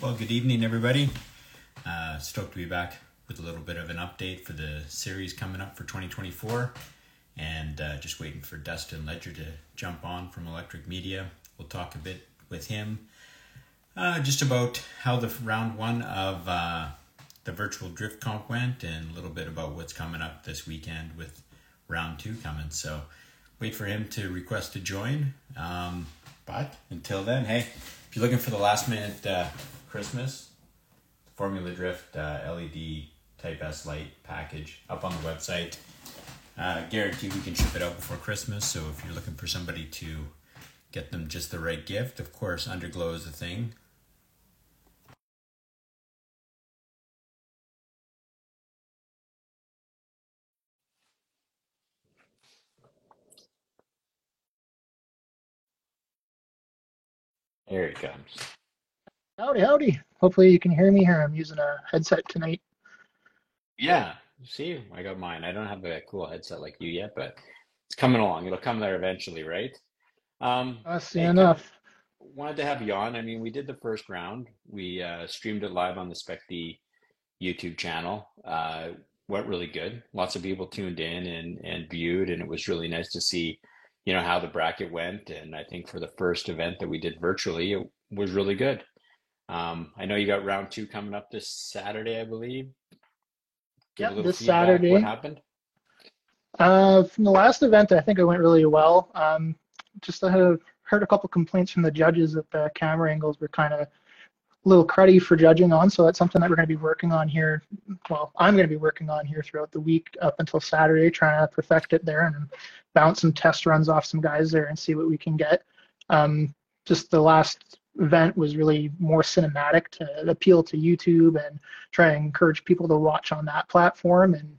Well, good evening, everybody. Uh, stoked to be back with a little bit of an update for the series coming up for 2024. And uh, just waiting for Dustin Ledger to jump on from Elektrik Media. We'll talk a bit with him uh, just about how the round one of uh, the virtual drift comp went and a little bit about what's coming up this weekend with round two coming. So wait for him to request to join. Um, but until then, hey, if you're looking for the last minute uh, Christmas, Formula Drift uh, LED Type S light package up on the website. Uh, guarantee we can ship it out before Christmas. So if you're looking for somebody to get them just the right gift, of course, Underglow is the thing. Here he comes. Howdy, howdy. Hopefully you can hear me here. I'm using a headset tonight. Yeah, see, I got mine. I don't have a cool headset like you yet, but it's coming along. It'll come there eventually, right? Um, I see hey, enough. wanted to have you on. I mean, we did the first round. We uh, streamed it live on the Spec D YouTube channel. Uh, went really good. Lots of people tuned in and and viewed, and it was really nice to see, you know, how the bracket went. And I think for the first event that we did virtually, it was really good. Um, I know you got round two coming up this Saturday, I believe. Give Yep, this saturday What happened? Uh, from the last event, I think it went really well. Um, just I heard a couple complaints from the judges that the camera angles were kind of little cruddy for judging on, so that's something that we're going to be working on here. Well, I'm going to be working on here throughout the week up until Saturday, trying to perfect it there and bounce some test runs off some guys there and see what we can get. Um, just the last event was really more cinematic to appeal to YouTube and try and encourage people to watch on that platform and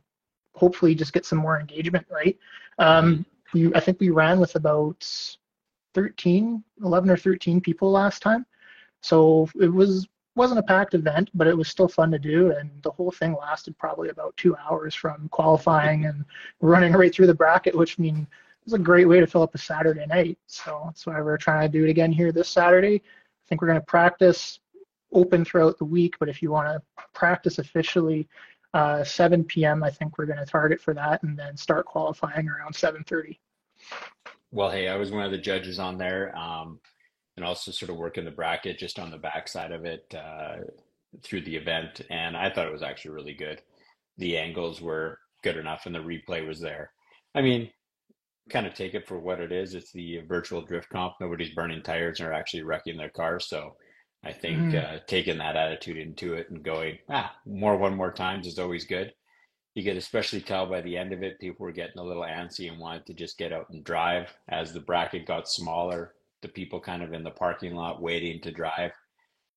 hopefully just get some more engagement, right? Um, we, I think we ran with about 13, 11 or 13 people last time. So it was wasn't a packed event, but it was still fun to do, and the whole thing lasted probably about two hours from qualifying and running right through the bracket, which I mean was a great way to fill up a Saturday night. So that's why we're trying to do it again here this Saturday. I think we're going to practice open throughout the week, but if you want to practice officially, uh, 7 p.m. I think we're going to target for that, and then start qualifying around 7:30. Well, hey, I was one of the judges on there, um, and also sort of work in the bracket just on the backside of it uh, through the event, and I thought it was actually really good. The angles were good enough, and the replay was there. I mean, kind of take it for what it is. It's the virtual drift comp. Nobody's burning tires or actually wrecking their cars. So I think Mm, uh, taking that attitude into it and going, ah, more one more times is always good. You could especially tell by the end of it, people were getting a little antsy and wanted to just get out and drive. As the bracket got smaller, the people kind of in the parking lot waiting to drive,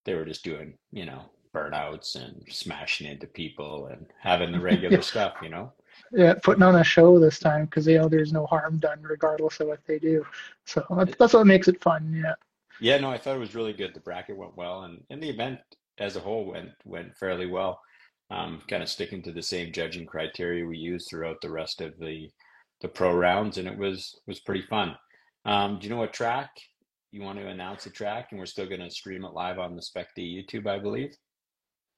they were just doing, you know, burnouts and smashing into people and having the yeah, regular stuff, you know? yeah, putting on a show this time because you know there's no harm done regardless of what they do. So that's, that's what makes it fun. Yeah. Yeah, no, I thought it was really good. The bracket went well, and, and the event as a whole went went fairly well. Um, kind of sticking to the same judging criteria we used throughout the rest of the the pro rounds, and it was was pretty fun. Um, do you know what track you want to announce the track? And we're still going to stream it live on the Spec D YouTube, I believe.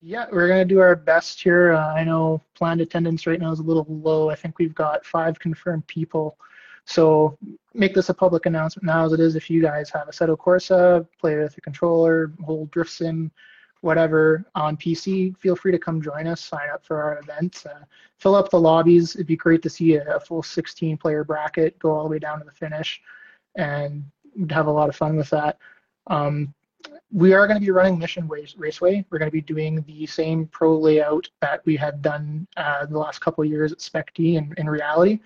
Yeah, we're gonna do our best here. Uh, I know planned attendance right now is a little low. I think we've got five confirmed people. So make this a public announcement now as it is. If you guys have a Assetto Corsa, play with a controller, whole drift sim, whatever on PC, feel free to come join us. Sign up for our event. Uh, fill up the lobbies. It'd be great to see a, a full 16 player bracket go all the way down to the finish, and we'd have a lot of fun with that. Um, we are going to be running Mission Race, Raceway. We're going to be doing the same pro layout that we had done uh, the last couple years at Spec D in, in reality.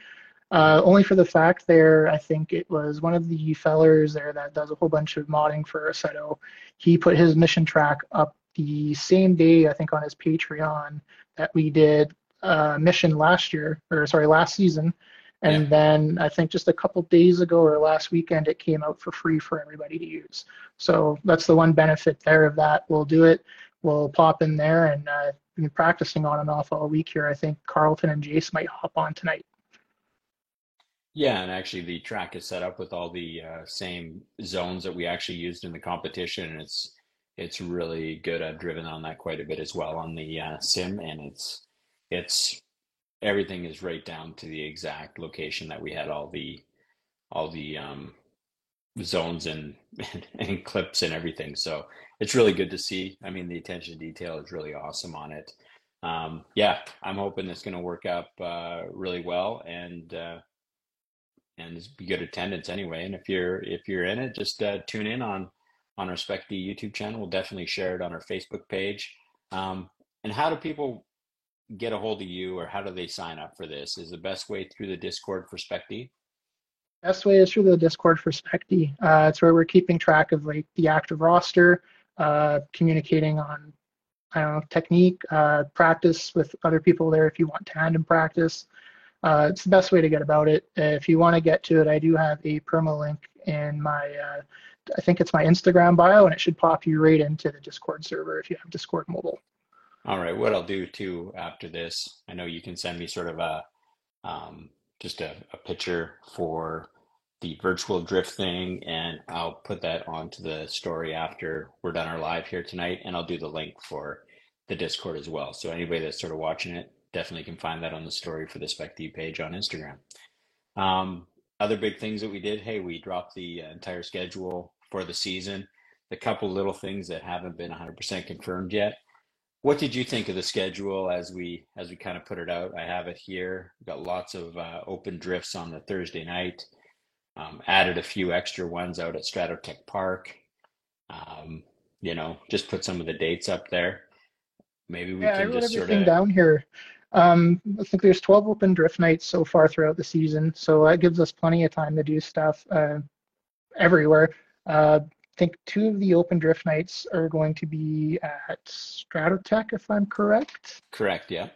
Uh, only for the fact there, I think it was one of the fellers there that does a whole bunch of modding for Assetto. He put his mission track up the same day, I think, on his Patreon that we did uh, mission last year, or sorry, last season. Yeah. And then I think just a couple days ago or last weekend, it came out for free for everybody to use. So that's the one benefit there of that. We'll do it. We'll pop in there and uh, been practicing on and off all week here. I think Carlton and Jace might hop on tonight. Yeah, and actually the track is set up with all the uh, same zones that we actually used in the competition, and it's it's really good. I've driven on that quite a bit as well on the uh, sim, and it's it's everything is right down to the exact location that we had all the all the um, zones and, and clips and everything. So it's really good to see. I mean, the attention to detail is really awesome on it. Um, yeah, I'm hoping it's going to work up uh, really well and uh, and be good attendance anyway. And if you're if you're in it, just uh, tune in on on our Spec D YouTube channel. We'll definitely share it on our Facebook page. Um, and how do people get a hold of you, or how do they sign up for this? Is the best way through the Discord for Spec D? Best way is through the Discord for SpecD. Uh, it's where we're keeping track of like the active roster, uh, communicating on I don't know technique, uh, practice with other people there if you want tandem practice. Uh, it's the best way to get about it. If you want to get to it, I do have a perma link in my uh, I think it's my Instagram bio, and it should pop you right into the Discord server if you have Discord mobile. All right. What I'll do too after this, I know you can send me sort of a um, just a, a picture for the virtual drift thing, and I'll put that onto the story after we're done our live here tonight, and I'll do the link for the Discord as well. So anybody that's sort of watching it definitely can find that on the story for the SpecD page on Instagram. Um, other big things that we did, hey, we dropped the entire schedule for the season. The couple little things that haven't been 100% confirmed yet. What did you think of the schedule as we as we kind of put it out? I have it here. We've got lots of uh, open drifts on the Thursday night. Um, added a few extra ones out at Stratotech Park. Um, you know, just put some of the dates up there. Maybe we yeah, can I just wrote sort everything of down here. Um, I think there's 12 open drift nights so far throughout the season, so that gives us plenty of time to do stuff uh, everywhere. Uh, think two of the open drift nights are going to be at Stratotech, if I'm correct. correct. Yeah.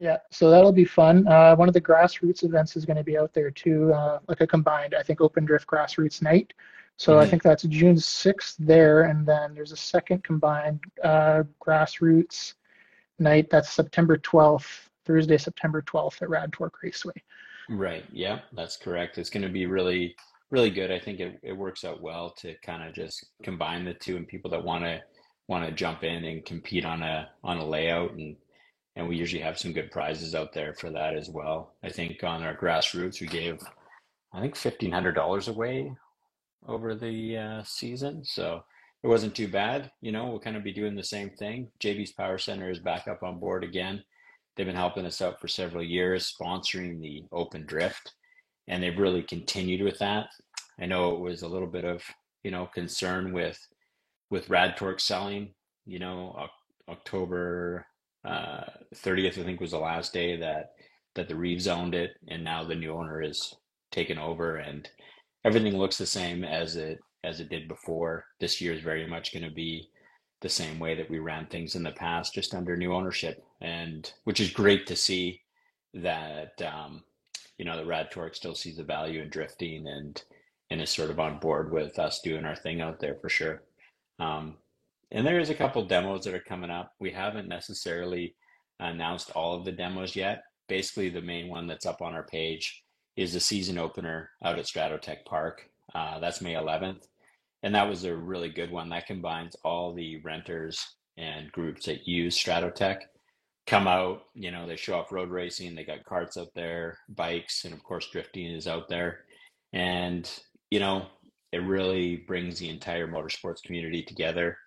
Yeah, so that'll be fun. Uh, one of the grassroots events is going to be out there too, uh, like a combined, I think, open drift grassroots night. So I Mhm. think that's June 6th there, and then there's a second combined uh, grassroots night that's September 12th, Thursday, September 12th at Rad Torque Raceway. Right. Yeah, that's correct. It's going to be really, really good. I think it, it works out well to kind of just combine the two and people that want to want to jump in and compete on a on a layout and and we usually have some good prizes out there for that as well. I think on our grassroots we gave I think fifteen hundred dollars away over the uh, season, so it wasn't too bad. You know, we'll kind of be doing the same thing. JB's Power Center is back up on board again. They've been helping us out for several years, sponsoring the Open Drift, and they've really continued with that. I know it was a little bit of you know concern with with Rad Torque selling. You know, Oc- October uh, 30th, I think, was the last day that that the Reeves owned it, and now the new owner is taken over, and everything looks the same as it as it did before. This year is very much going to be the same way that we ran things in the past, just under new ownership, and which is great to see that um, you know the Rad Torque still sees the value in drifting and and is sort of on board with us doing our thing out there for sure. Um, and there is a couple demos that are coming up. We haven't necessarily announced all of the demos yet. Basically, the main one that's up on our page is the season opener out at Stratotech Park. Uh, that's May 11th. And that was a really good one. That combines all the renters and groups that use Stratotech come out. You know, they show off road racing. They got carts out there, bikes, and of course, drifting is out there. And, you know, it really brings the entire motorsports community together.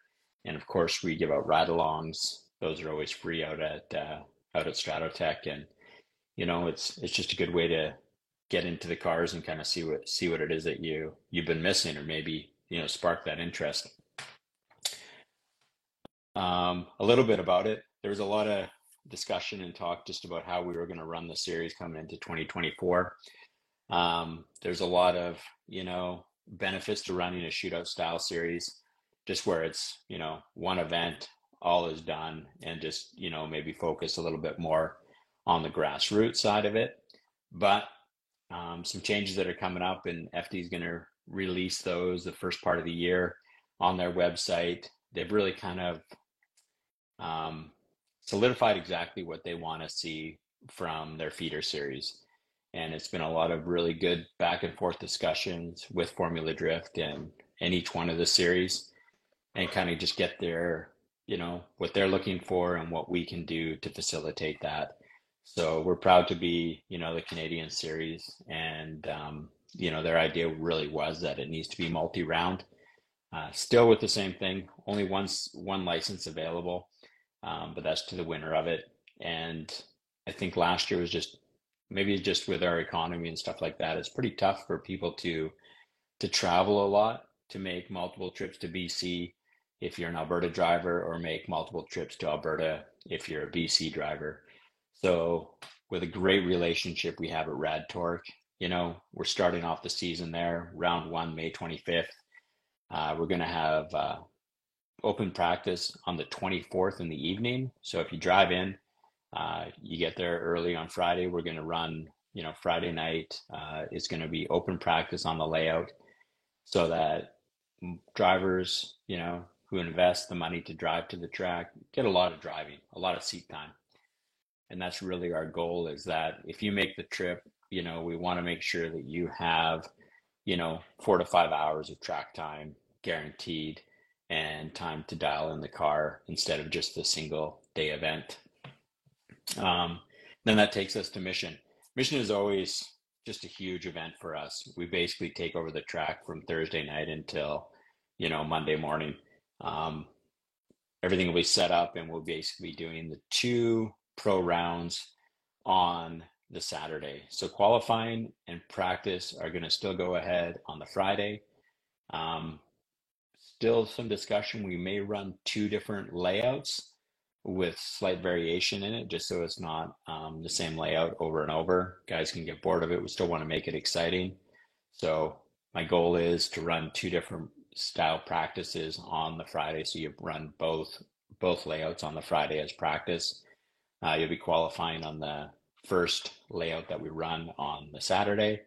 And of course, we give out ride-alongs. Those are always free out at uh, out at Stratotech, and you know, it's it's just a good way to get into the cars and kind of see what see what it is that you you've been missing, or maybe you know spark that interest. Um, a little bit about it. There was a lot of discussion and talk just about how we were going to run the series coming into 2024. Um, there's a lot of you know benefits to running a shootout style series, just where it's you know one event, all is done, and just you know maybe focus a little bit more on the grassroots side of it. But um, some changes that are coming up, and FD is going to release those the first part of the year on their website. They've really kind of um, solidified exactly what they want to see from their feeder series. And it's been a lot of really good back and forth discussions with Formula Drift and, and each one of the series. and kind of just get their, you know, what they're looking for and what we can do to facilitate that. So we're proud to be, you know, the Canadian series, and um, you know, their idea really was that it needs to be multi-round. Uh, still with the same thing, only once one license available, um, but that's to the winner of it. And I think last year was just maybe just with our economy and stuff like that, it's pretty tough for people to to travel a lot, to make multiple trips to BC if you're an Alberta driver, or make multiple trips to Alberta if you're a BC driver. So with a great relationship we have at Rad Torque, you know, we're starting off the season there, round one, May 25th. Uh, we're going to have uh, open practice on the 24th in the evening. So if you drive in, uh, you get there early on Friday. We're going to run, you know, Friday night uh, is going to be open practice on the layout so that drivers, you know, who invest the money to drive to the track get a lot of driving, a lot of seat time. And that's really our goal is that if you make the trip, you know, we want to make sure that you have, you know, four to five hours of track time guaranteed and time to dial in the car instead of just a single day event. Um, then that takes us to Mission. Mission is always just a huge event for us. We basically take over the track from Thursday night until, you know, Monday morning. Um, everything will be set up and we'll basically be doing the two pro rounds on the Saturday. So qualifying and practice are going to still go ahead on the Friday. Um, still some discussion. We may run two different layouts with slight variation in it, just so it's not um, the same layout over and over. Guys can get bored of it. We still want to make it exciting. So my goal is to run two different style practices on the Friday. So you run both both layouts on the Friday as practice. Uh, you'll be qualifying on the first layout that we run on the Saturday,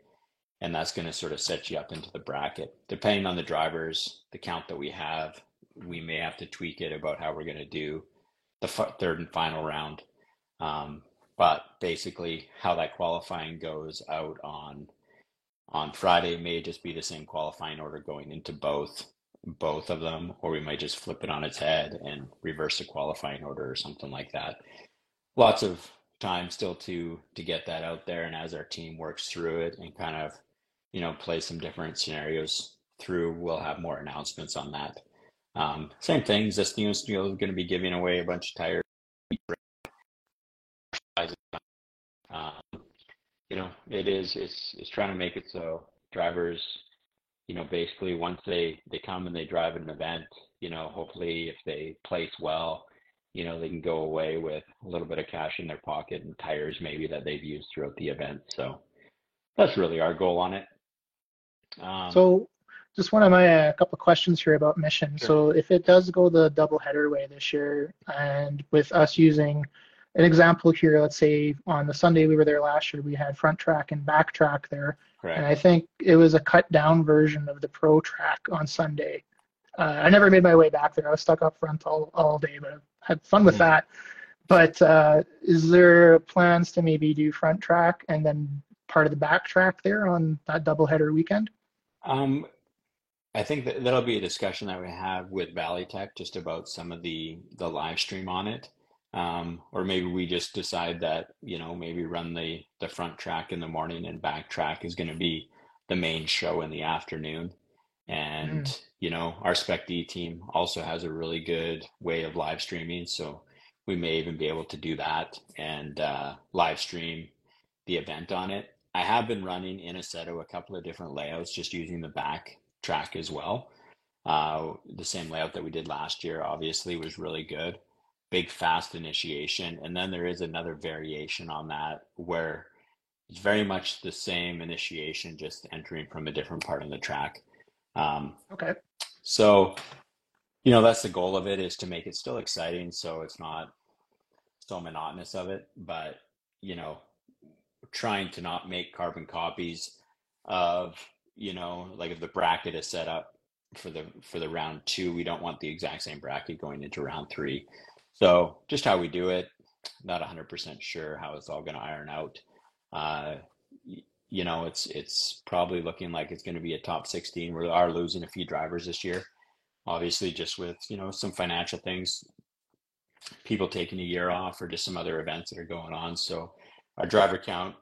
and that's going to sort of set you up into the bracket. Depending on the drivers, the count that we have, we may have to tweak it about how we're going to do the f- third and final round. Um, but basically, how that qualifying goes out on on Friday may just be the same qualifying order going into both both of them, or we might just flip it on its head and reverse the qualifying order or something like that. Lots of time still to to get that out there, and as our team works through it and kind of you know play some different scenarios through, we'll have more announcements on that. Um, same thing. Zestino is going to be giving away a bunch of tires. Um, you know, it is. It's it's trying to make it so drivers, you know, basically once they they come and they drive an event, you know, hopefully if they place well, you know, they can go away with a little bit of cash in their pocket and tires maybe that they've used throughout the event. So that's really our goal on it. Um, so just one of my a uh, couple questions here about mission. Sure. So if it does go the double header way this year, and with us using an example here, let's say on the Sunday we were there last year, we had front track and back track there, Correct. and I think it was a cut down version of the pro track on Sunday. Uh, I never made my way back there. I was stuck up front all, all day, but I had fun with mm that. But uh, is there plans to maybe do front track and then part of the back track there on that double header weekend? Um, I think that that'll be a discussion that we have with Valley Tech just about some of the the live stream on it. Um, or maybe we just decide that you know maybe run the the front track in the morning and back track is going to be the main show in the afternoon. And mm. you know our Spec D team also has a really good way of live streaming, so we may even be able to do that and uh, live stream the event on it. I have been running in Assetto a couple of different layouts, just using the back track as well. Uh, the same layout that we did last year, obviously, was really good. Big fast initiation. And then there is another variation on that where it's very much the same initiation, just entering from a different part of the track. Um, okay. So, you know, that's the goal of it is to make it still exciting. So it's not so monotonous of it, but, you know, trying to not make carbon copies of you know, like if the bracket is set up for the for the round two, we don't want the exact same bracket going into round three. So just how we do it, not 100% sure how it's all going to iron out. Uh, you know, it's it's probably looking like it's going to be a top 16. We are losing a few drivers this year. obviously just with you know some financial things people taking a year off or just some other events that are going on so our driver count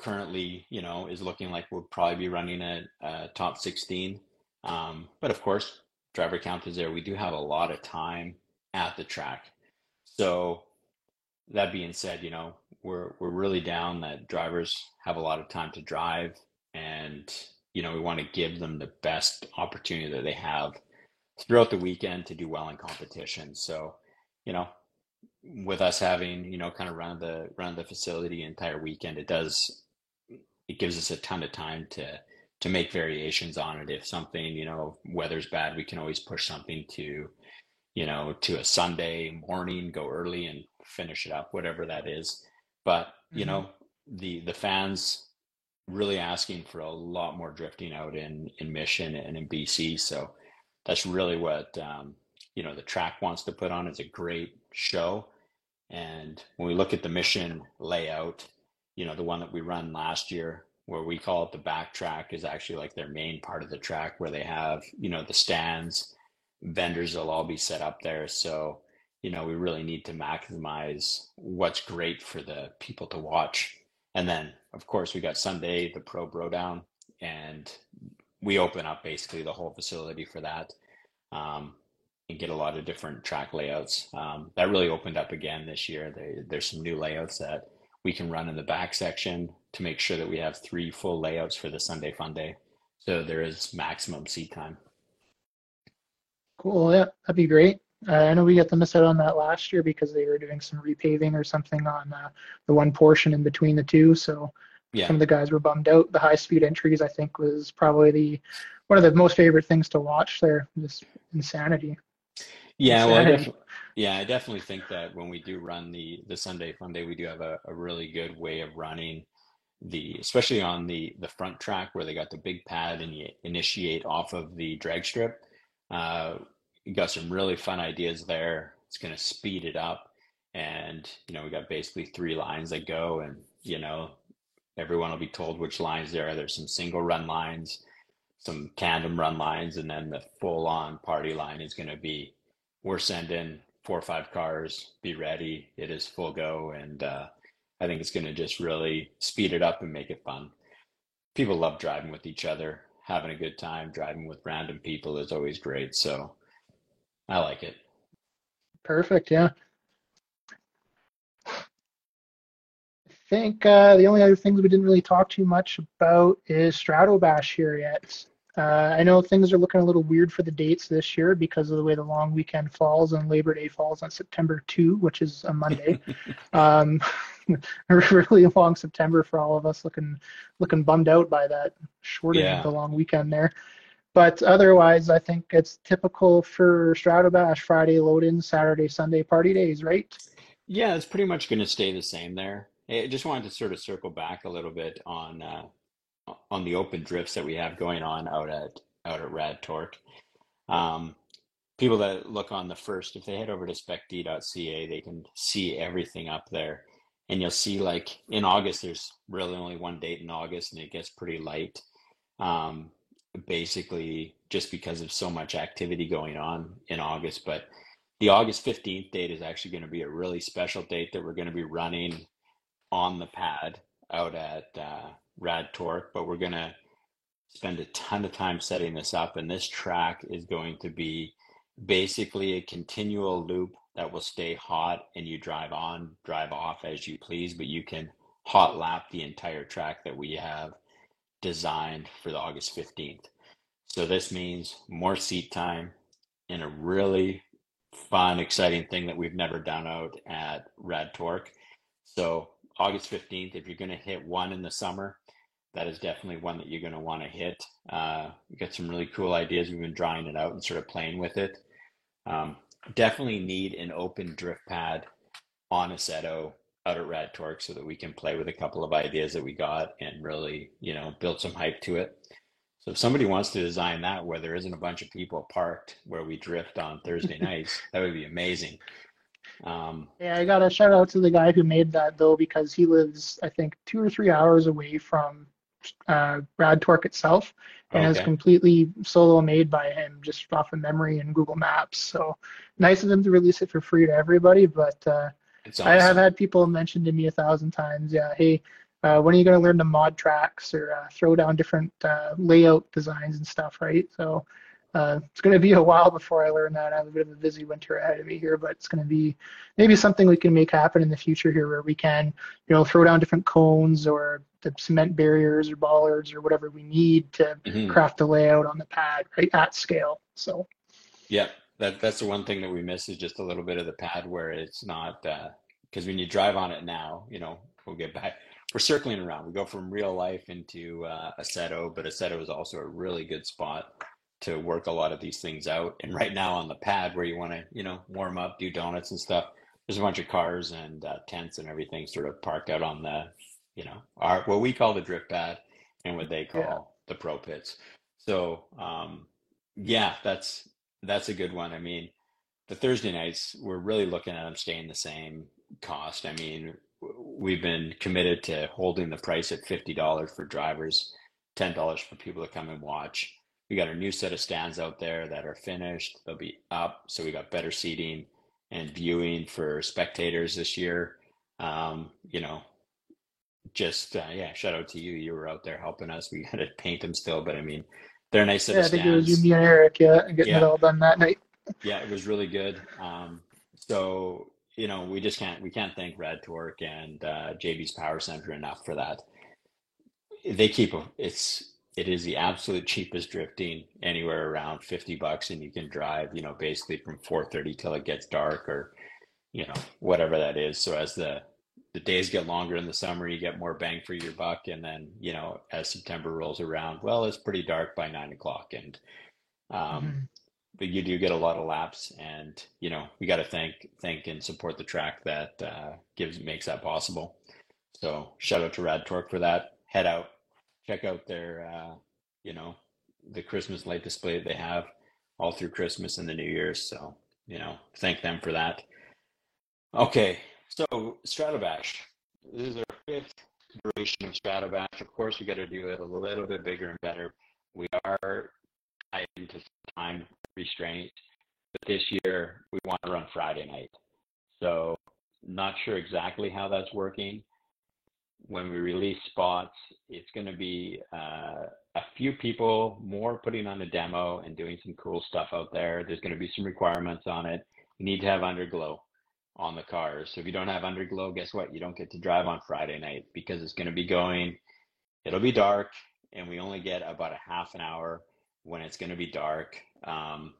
currently you know is looking like we'll probably be running a, a top 16 um, but of course driver count is there. We do have a lot of time at the track. So that being said you know we're we're really down that drivers have a lot of time to drive and you know we want to give them the best opportunity that they have throughout the weekend to do well in competition. So, you know, with us having, you know, kind of run the run the facility entire weekend, it does it gives us a ton of time to to make variations on it. If something, you know, weather's bad, we can always push something to, you know, to a Sunday morning, go early and finish it up, whatever that is. But, you mm-hmm. know, the the fans really asking for a lot more drifting out in in Mission and in BC. So that's really what um, you know the track wants to put on. It's a great show, and when we look at the mission layout, you know the one that we run last year, where we call it the back track, is actually like their main part of the track, where they have you know the stands, vendors will all be set up there. So you know we really need to maximize what's great for the people to watch. And then, of course, we got Sunday, the Pro Bro Down, and we open up basically the whole facility for that um, and get a lot of different track layouts. Um, that really opened up again this year. They, there's some new layouts that we can run in the back section to make sure that we have three full layouts for the Sunday Fun Day. So there is maximum seat time. Cool. Yeah, that'd be great. Uh, I know we got to miss out on that last year because they were doing some repaving or something on uh, the one portion in between the two. So yeah. some of the guys were bummed out. The high speed entries, I think, was probably the one of the most favorite things to watch there. Just insanity. Yeah, insanity. well, yeah, I definitely think that when we do run the the Sunday Fun Day, we do have a, a really good way of running the, especially on the the front track where they got the big pad and you initiate off of the drag strip. Uh, you got some really fun ideas there. It's going to speed it up, and you know we got basically three lines that go, and you know everyone will be told which lines there are. There's some single run lines, some tandem run lines, and then the full on party line is going to be we're sending four or five cars, be ready. It is full go. And uh, I think it's going to just really speed it up and make it fun. People love driving with each other, having a good time. Driving with random people is always great. So I like it. Perfect. Yeah. I think uh, the only other things we didn't really talk too much about is Stratobash here yet. Uh, I know things are looking a little weird for the dates this year because of the way the long weekend falls and Labor Day falls on September 2, which is a Monday. um, a really long September for all of us, looking looking bummed out by that shortening yeah. of the long weekend there. But otherwise, I think it's typical for Stratobash Friday load in, Saturday, Sunday party days, right? Yeah, it's pretty much going to stay the same there. I just wanted to sort of circle back a little bit on uh, on the open drifts that we have going on out at out at Rad Torque. Um, people that look on the first, if they head over to specd.ca, they can see everything up there, and you'll see like in August, there's really only one date in August, and it gets pretty light. Um, basically, just because of so much activity going on in August, but the August 15th date is actually going to be a really special date that we're going to be running on the pad out at uh, Rad Torque, but we're going to spend a ton of time setting this up. And this track is going to be basically a continual loop that will stay hot and you drive on, drive off as you please, but you can hot lap the entire track that we have designed for the August 15th. So this means more seat time in a really fun, exciting thing that we've never done out at Rad Torque. So August 15th, if you're going to hit one in the summer, that is definitely one that you're going to want to hit. Uh, we got some really cool ideas. We've been drawing it out and sort of playing with it. Um, definitely need an open drift pad on Assetto out at Rad Torque so that we can play with a couple of ideas that we got and really, you know, build some hype to it. So if somebody wants to design that where there isn't a bunch of people parked where we drift on Thursday nights, that would be amazing. Um, yeah, I got a shout out to the guy who made that though, because he lives, I think, two or three hours away from uh, Rad Torque itself, and Okay. is completely solo made by him, just off of memory and Google Maps. So nice of him to release it for free to everybody. But uh, It's I have had people mention to me a thousand times, yeah, hey, uh, when are you going to learn to mod tracks or uh, throw down different uh, layout designs and stuff, right? So uh, it's going to be a while before I learn that. I have a bit of a busy winter ahead of me here, but it's going to be maybe something we can make happen in the future here where we can, you know, throw down different cones or the cement barriers or bollards or whatever we need to Mhm. craft the layout on the pad, right, at scale. So Yeah, that that's the one thing that we miss is just a little bit of the pad where it's not because when you drive on it now, you know, we'll get back. We're circling around. We go from real life into uh, Assetto, but Assetto is also a really good spot to work a lot of these things out. And right now on the pad where you want to, you know, warm up, do donuts and stuff, there's a bunch of cars and uh, tents and everything sort of parked out on the, you know, our what we call the drift pad and what they call Yeah. the pro pits. So um, yeah, that's that's a good one. I mean, the Thursday nights, we're really looking at them staying the same cost. I mean, we've been committed to holding the price at $50 for drivers, $10 for people to come and watch. We got a new set of stands out there that are finished. They'll be up, so we got better seating and viewing for spectators this year. Um, you know, just uh, yeah, shout out to you. You were out there helping us. We got to paint them still, but I mean, they're nice set yeah, I of think it was stands. you, and Eric, yeah, getting it all done that night. Yeah, it was really good. Um, so, you know, we just can't we can't thank Rad Torque and uh, JB's Power Center enough for that. They keep it's it is the absolute cheapest drifting anywhere around 50 bucks and you can drive, you know, basically from 4:30 till it gets dark or you know, whatever that is. So as the the days get longer in the summer, you get more bang for your buck. And then, you know, as September rolls around, well, it's pretty dark by nine o'clock. And um, Mhm. but you do get a lot of laps and you know we got to thank thank and support the track that uh, gives makes that possible so shout out to rad torque for that head out check out their uh, you know the christmas light display that they have all through christmas and the new year's so you know thank them for that okay so stratobash this is our fifth iteration of stratobash of course we got to do it a little bit bigger and better we are tied into time restraint. But this year we want to run Friday night. So not sure exactly how that's working. When we release spots, it's going to be uh, a few people more putting on a demo and doing some cool stuff out there. There's going to be some requirements on it. You need to have underglow on the cars. So if you don't have underglow, guess what? You don't get to drive on Friday night because it's going to be going, it'll be dark, and we only get about a half an hour when it's going to be dark um,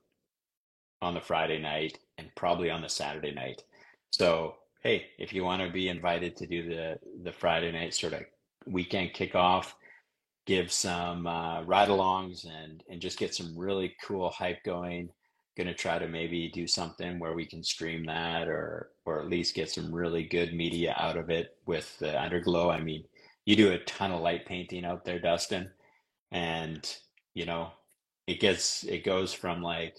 on the Friday night and probably on the Saturday night. So, hey, if you want to be invited to do the the Friday night sort of weekend kickoff, give some uh, ride-alongs and and just get some really cool hype going. Going to try to maybe do something where we can stream that, or or at least get some really good media out of it with the underglow. I mean, you do a ton of light painting out there, Dustin, and you know it gets it goes from like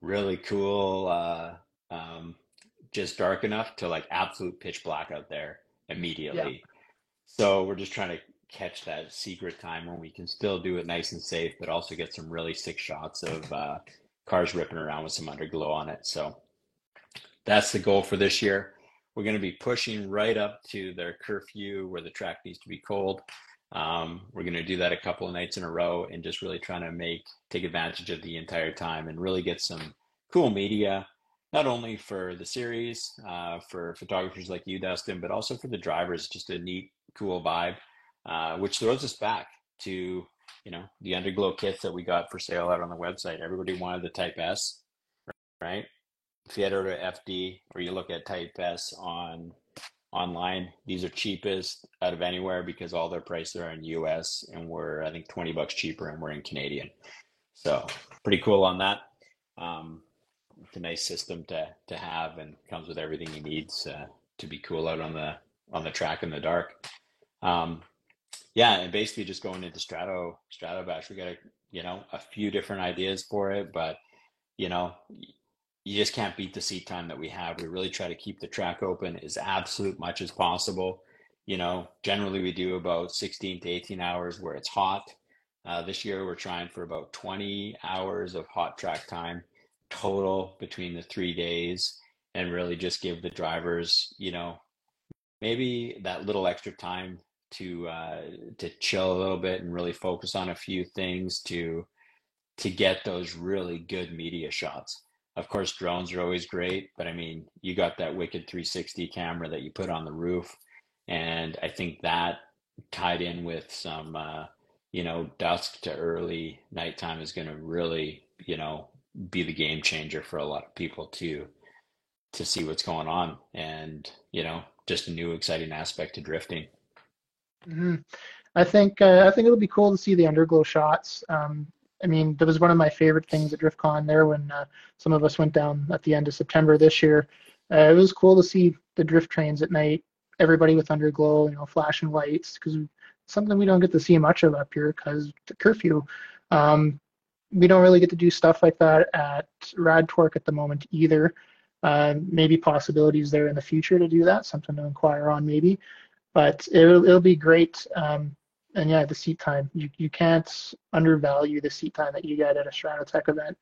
really cool uh um just dark enough to like absolute pitch black out there immediately. So we're just trying to catch that secret time when we can still do it nice and safe but also get some really sick shots of uh cars ripping around with some underglow on it. So that's the goal for this year. We're going to be pushing right up to their curfew where the track needs to be cold. Um, we're going to do that a couple of nights in a row and just really trying to make take advantage of the entire time and really get some cool media, not only for the series, uh, for photographers like you, Dustin, but also for the drivers. Just a neat, cool vibe, uh, which throws us back to you know the underglow kits that we got for sale out on the website. Everybody wanted the Type S, right? If you to FD or you look at Type S on online. These are cheapest out of anywhere because all their prices are in US and we're I think 20 bucks cheaper and we're in Canadian. So pretty cool on that. Um, it's a nice system to to have and comes with everything he needs uh, to be cool out on the on the track in the dark. Um, yeah, and basically just going into Strato Strato Bash, we got a you know a few different ideas for it, but you know you just can't beat the seat time that we have. We really try to keep the track open as absolute much as possible. you know, generally we do about 16 to 18 hours where it's hot. Uh, this year we're trying for about 20 hours of hot track time total between the three days and really just give the drivers, you know, maybe that little extra time to uh, to chill a little bit and really focus on a few things to to get those really good media shots. Of course, drones are always great, but I mean, you got that wicked 360 camera that you put on the roof, and I think that tied in with some, uh, you know, dusk to early nighttime is going to really, you know, be the game changer for a lot of people to to see what's going on, and you know, just a new exciting aspect to drifting. Mm-hmm. I think uh, I think it'll be cool to see the underglow shots. Um, I mean, that was one of my favorite things at DriftCon there when uh, some of us went down at the end of September this year. Uh, it was cool to see the drift trains at night, everybody with underglow, you know, flashing lights, because something we don't get to see much of up here because the curfew. Um, we don't really get to do stuff like that at Rad Torque at the moment either. Uh, maybe possibilities there in the future to do that, something to inquire on maybe but it'll, it'll be great. Um, and yeah, the seat time, you, you can't undervalue the seat time that you get at a Stratotech event,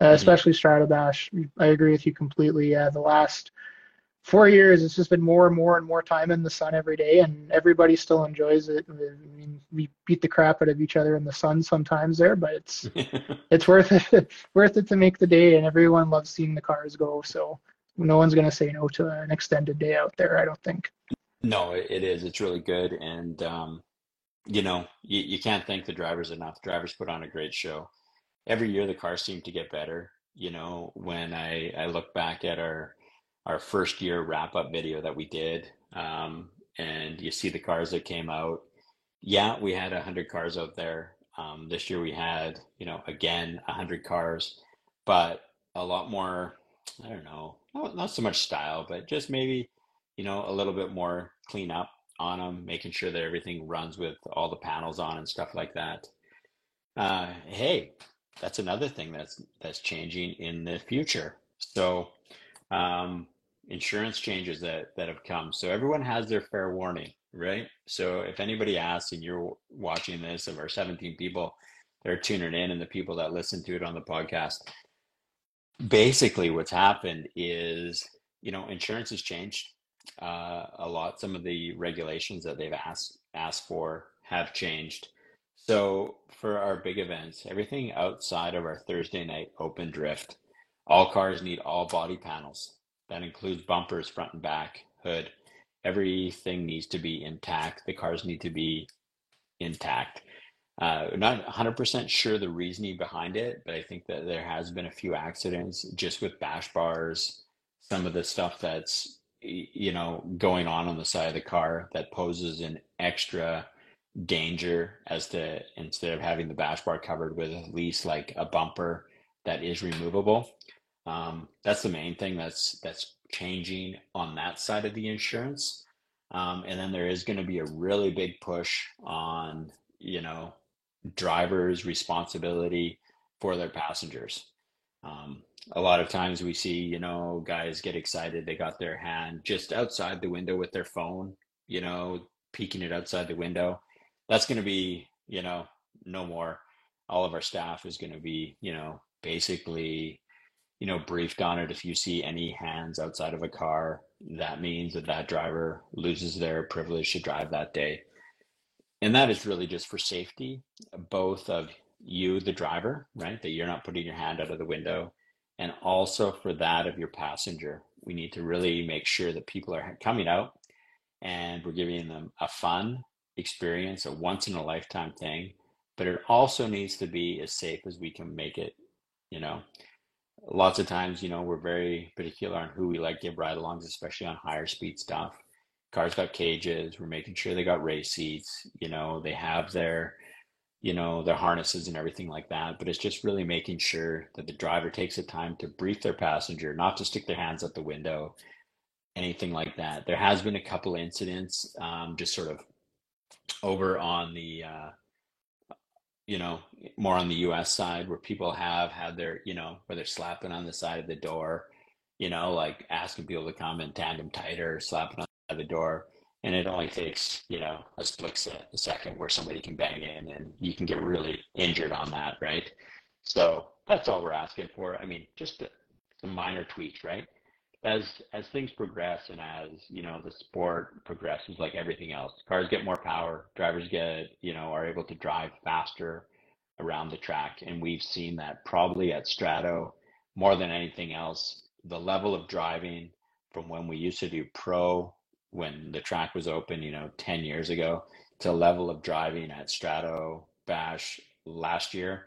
uh, mm-hmm. especially Stratobash. I agree with you completely. Yeah, the last four years, it's just been more and more and more time in the sun every day, and everybody still enjoys it. I mean, we beat the crap out of each other in the sun sometimes there, but it's it's worth it worth it to make the day, and everyone loves seeing the cars go. So no one's gonna say no to an extended day out there. I don't think. No, it is. It's really good, and um, you know, you, you can't thank the drivers enough. The drivers put on a great show. Every year, the cars seem to get better. You know, when I I look back at our our first year wrap up video that we did, um, and you see the cars that came out. Yeah, we had a hundred cars out there. Um, this year we had, you know, again a hundred cars, but a lot more. I don't know, not, not so much style, but just maybe you know, a little bit more clean up on them, making sure that everything runs with all the panels on and stuff like that. Uh, hey, that's another thing that's that's changing in the future. So, um, insurance changes that that have come. So everyone has their fair warning, right? So if anybody asks and you're watching this, of our 17 people that are tuning in and the people that listen to it on the podcast, basically what's happened is you know insurance has changed uh, a lot. Some of the regulations that they've asked asked for have changed. So for our big events, everything outside of our Thursday night open drift, all cars need all body panels. That includes bumpers, front and back, hood. Everything needs to be intact. The cars need to be intact. Uh, not 100% sure the reasoning behind it, but I think that there has been a few accidents just with bash bars, some of the stuff that's you know going on on the side of the car that poses an extra danger as to instead of having the bash bar covered with at least like a bumper that is removable um, that's the main thing that's that's changing on that side of the insurance um, and then there is going to be a really big push on you know drivers responsibility for their passengers um, a lot of times we see, you know, guys get excited. They got their hand just outside the window with their phone, you know, peeking it outside the window. That's going to be, you know, no more. All of our staff is going to be, you know, basically, you know, briefed on it. If you see any hands outside of a car, that means that that driver loses their privilege to drive that day. And that is really just for safety, both of you, the driver, right? That you're not putting your hand out of the window and also for that of your passenger. We need to really make sure that people are coming out and we're giving them a fun experience, a once in a lifetime thing, but it also needs to be as safe as we can make it, you know. Lots of times, you know, we're very particular on who we like give ride alongs, especially on higher speed stuff. Cars got cages, we're making sure they got race seats, you know, they have their you know, their harnesses and everything like that. But it's just really making sure that the driver takes the time to brief their passenger, not to stick their hands out the window, anything like that. There has been a couple incidents, um, just sort of over on the, uh, you know, more on the U.S. side where people have had their, you know, where they're slapping on the side of the door, you know, like asking people to come and tandem tighter, slapping on the door. And it only takes you know a split a second where somebody can bang in and you can get really injured on that right? So that's all we're asking for. I mean just some minor tweaks right as as things progress and as you know the sport progresses like everything else cars get more power drivers get you know are able to drive faster around the track and we've seen that probably at strato more than anything else the level of driving from when we used to do pro when the track was open, you know, 10 years ago to level of driving at Strato Bash last year.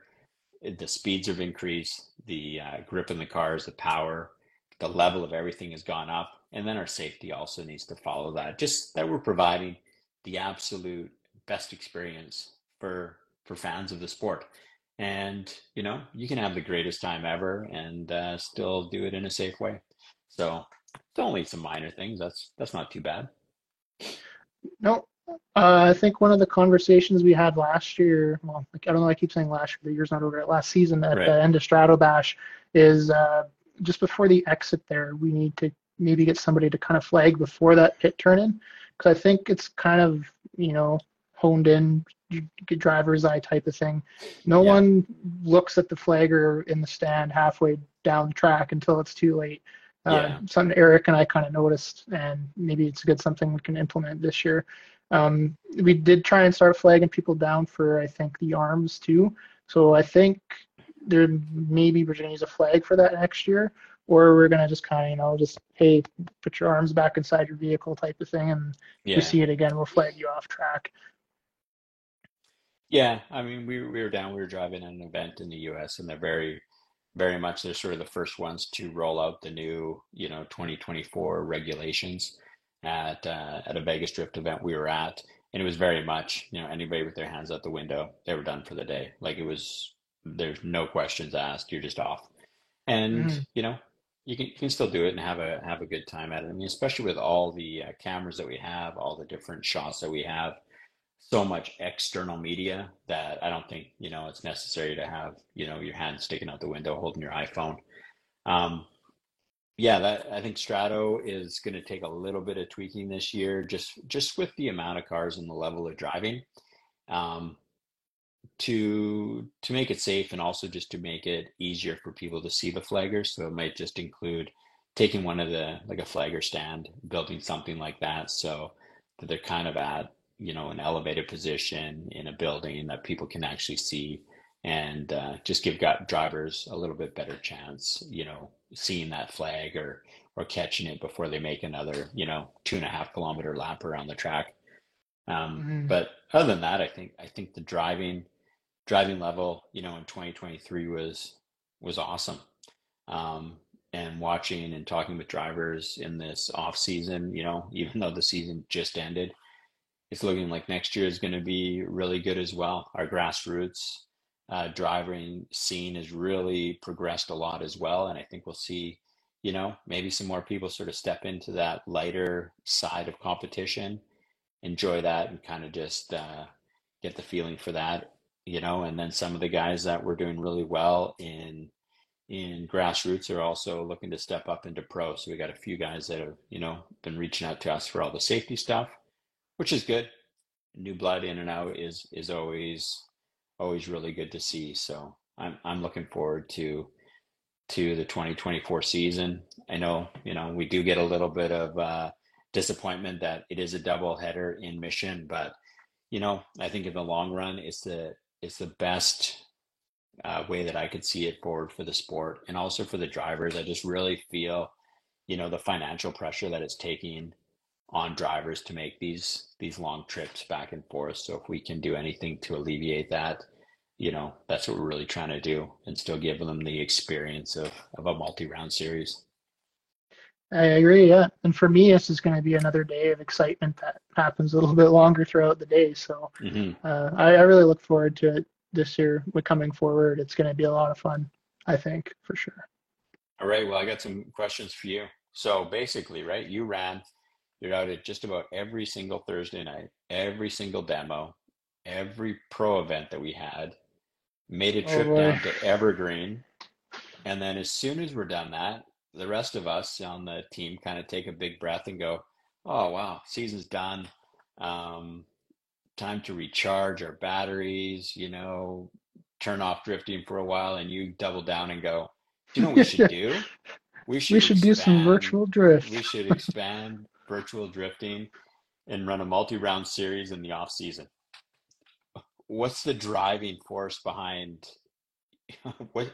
The speeds have increased, the uh, grip in the cars, the power, the level of everything has gone up. And then our safety also needs to follow that. Just that we're providing the absolute best experience for for fans of the sport. And you know, you can have the greatest time ever and uh, still do it in a safe way. So it's only some minor things. That's that's not too bad. No, uh, I think one of the conversations we had last year, well, like, I don't know, I keep saying last year, the year's not over. At last season at right. the end of Stratobash, is uh, just before the exit there, we need to maybe get somebody to kind of flag before that pit turn in, because I think it's kind of you know honed in driver's eye type of thing. No yeah. one looks at the flagger in the stand halfway down the track until it's too late. Uh, yeah. something Eric and I kind of noticed, and maybe it's a good something we can implement this year. Um, we did try and start flagging people down for I think the arms too. So I think there maybe we're gonna use a flag for that next year, or we're gonna just kind of you know just hey put your arms back inside your vehicle type of thing, and yeah. if you see it again, we'll flag you off track. Yeah, I mean we we were down, we were driving an event in the U.S. and they're very very much they're sort of the first ones to roll out the new, you know, 2024 regulations at uh, at a Vegas Drift event we were at, and it was very much, you know, anybody with their hands out the window, they were done for the day. Like it was, there's no questions asked. You're just off, and mm. you know, you can you can still do it and have a have a good time at it. I mean, especially with all the uh, cameras that we have, all the different shots that we have so much external media that I don't think you know it's necessary to have you know your hand sticking out the window holding your iPhone. Um, yeah, that I think Strato is going to take a little bit of tweaking this year, just just with the amount of cars and the level of driving, um, to to make it safe and also just to make it easier for people to see the flaggers. So it might just include taking one of the like a flagger stand, building something like that, so that they're kind of at you know an elevated position in a building that people can actually see and uh, just give drivers a little bit better chance you know seeing that flag or or catching it before they make another you know two and a half kilometer lap around the track um, mm-hmm. but other than that i think i think the driving driving level you know in 2023 was was awesome um, and watching and talking with drivers in this off season you know even though the season just ended it's looking like next year is going to be really good as well. Our grassroots uh, driving scene has really progressed a lot as well, and I think we'll see, you know, maybe some more people sort of step into that lighter side of competition, enjoy that, and kind of just uh, get the feeling for that, you know. And then some of the guys that were doing really well in in grassroots are also looking to step up into pro. So we got a few guys that have, you know, been reaching out to us for all the safety stuff which is good. New blood in and out is is always always really good to see. So I'm I'm looking forward to to the 2024 season. I know you know we do get a little bit of uh, disappointment that it is a double header in Mission, but you know I think in the long run it's the it's the best uh, way that I could see it forward for the sport and also for the drivers. I just really feel you know the financial pressure that it's taking on drivers to make these these long trips back and forth. So if we can do anything to alleviate that, you know, that's what we're really trying to do and still give them the experience of, of a multi-round series. I agree, yeah. And for me, this is going to be another day of excitement that happens a little bit longer throughout the day. So mm-hmm. uh, I, I really look forward to it this year. With coming forward, it's going to be a lot of fun, I think, for sure. All right. Well, I got some questions for you. So basically, right, you ran you're out at just about every single Thursday night, every single demo, every pro event that we had. Made a oh, trip oh down to Evergreen. And then as soon as we're done that, the rest of us on the team kind of take a big breath and go, oh wow, season's done. Um, time to recharge our batteries. You know, turn off drifting for a while, and you double down and go. Do you know what we should do? We should, we should do some virtual drift. We should expand virtual drifting and run a multi-round series in the off season. What's the driving force behind what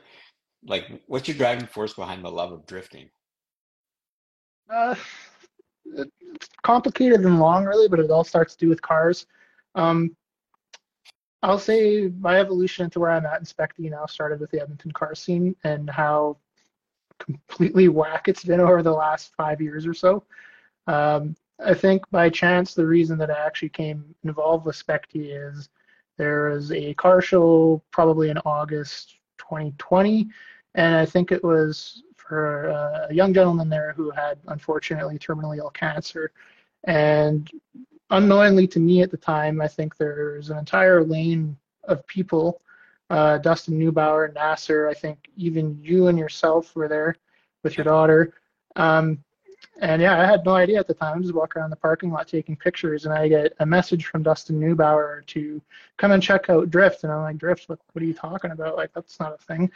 like what's your driving force behind the love of drifting? Uh it's complicated and long really, but it all starts to do with cars. Um I'll say my evolution into where I'm at in Spec D now started with the Edmonton car scene and how completely whack it's been over the last five years or so. Um, I think by chance, the reason that I actually came involved with Spec D is there was a car show probably in August 2020, and I think it was for a young gentleman there who had unfortunately terminally ill cancer. And unknowingly to me at the time, I think there's an entire lane of people uh, Dustin Neubauer, Nasser. I think even you and yourself were there with your daughter. Um, and yeah, I had no idea at the time. I just walking around the parking lot taking pictures, and I get a message from Dustin Neubauer to come and check out Drift. And I'm like, Drift? What, what are you talking about? Like, that's not a thing.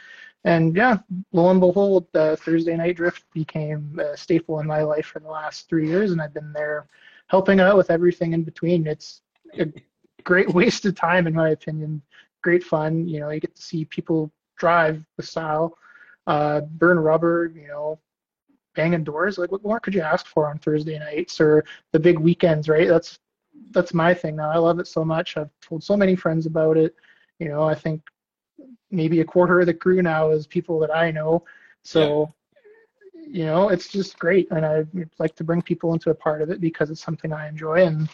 And yeah, lo and behold, uh, Thursday Night Drift became a staple in my life for the last three years, and I've been there helping out with everything in between. It's a great waste of time, in my opinion, great fun. You know, you get to see people drive the style, uh, burn rubber, you know, banging doors. Like, what more could you ask for on Thursday nights or the big weekends, right? That's that's my thing now. I love it so much. I've told so many friends about it. You know, I think maybe a quarter of the crew now is people that I know. So, yeah. you know, it's just great, and I like to bring people into a part of it because it's something I enjoy and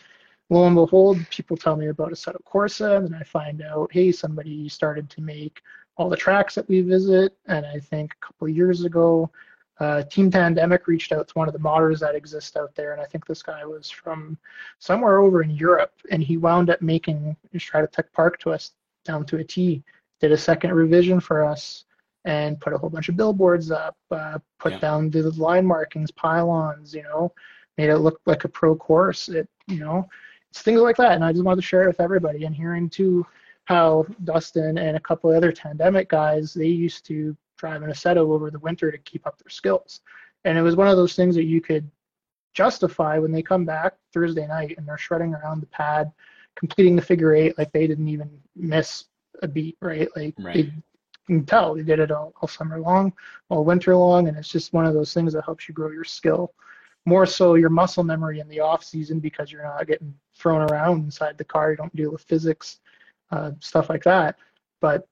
lo and behold, people tell me about Assetto Corsa, and then I find out, hey, somebody started to make all the tracks that we visit. And I think a couple of years ago, uh, Team Pandemic reached out to one of the modders that exist out there, and I think this guy was from somewhere over in Europe, and he wound up making Tech Park to us down to a T. Did a second revision for us and put a whole bunch of billboards up, uh, put yeah. down the line markings, pylons, you know, made it look like a pro course. It, you know, it's things like that. And I just wanted to share it with everybody. And hearing too how Dustin and a couple of other pandemic guys, they used to drive an Assetto over the winter to keep up their skills. And it was one of those things that you could justify when they come back Thursday night and they're shredding around the pad, completing the figure eight like they didn't even miss a beat, right? Like right. they can tell they did it all, all summer long, all winter long, and it's just one of those things that helps you grow your skill more so your muscle memory in the off season because you're not getting thrown around inside the car. You don't deal with physics, uh, stuff like that. But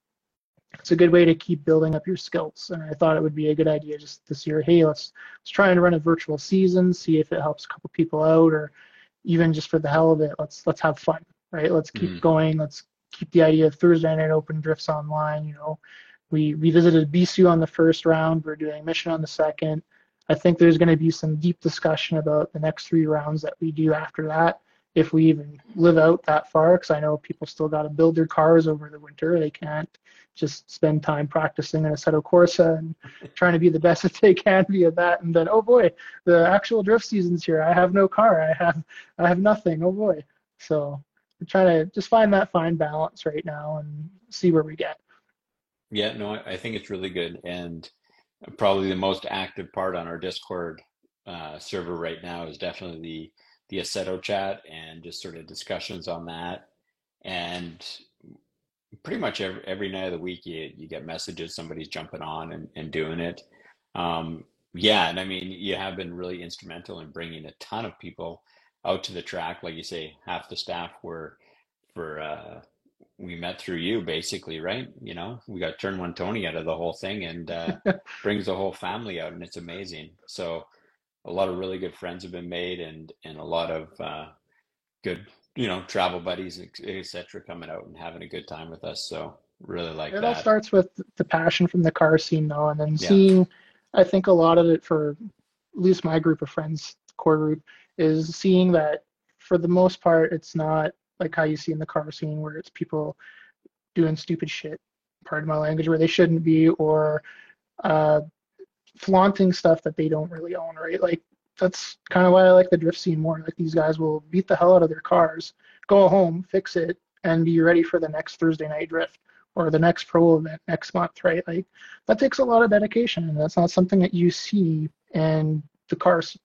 it's a good way to keep building up your skills. And I thought it would be a good idea just this year. Hey, let's let's try and run a virtual season, see if it helps a couple people out, or even just for the hell of it, let's let's have fun, right? Let's keep mm going. Let's keep the idea of Thursday night open drifts online. You know, we we visited BSU on the first round. We're doing mission on the second. I think there's going to be some deep discussion about the next three rounds that we do after that, if we even live out that far, because I know people still got to build their cars over the winter. They can't just spend time practicing in Assetto Corsa and trying to be the best that they can be at that. And then, oh boy, the actual drift season's here. I have no car. I have, I have nothing. Oh boy. So we're trying to just find that fine balance right now and see where we get. Yeah, no, I think it's really good. And probably the most active part on our Discord uh, server right now is definitely the the Assetto chat and just sort of discussions on that. And pretty much every, every night of the week, you, you get messages, somebody's jumping on and, and doing it. Um, yeah, and I mean, you have been really instrumental in bringing a ton of people out to the track. Like you say, half the staff were for uh, we met through you basically, right? You know, we got turn one Tony out of the whole thing and uh, brings the whole family out and it's amazing. So a lot of really good friends have been made and, and a lot of uh, good, you know, travel buddies, etc. coming out and having a good time with us. So really like it that. all starts with the passion from the car scene though. And then yeah. seeing, I think a lot of it for at least my group of friends, core group is seeing that for the most part, it's not like how you see in the car scene where it's people doing stupid shit, pardon my language, where they shouldn't be, or uh, flaunting stuff that they don't really own, right? Like that's kind of why I like the drift scene more. Like these guys will beat the hell out of their cars, go home, fix it, and be ready for the next Thursday night drift or the next pro event next month, right? Like that takes a lot of dedication, and that's not something that you see in the cars.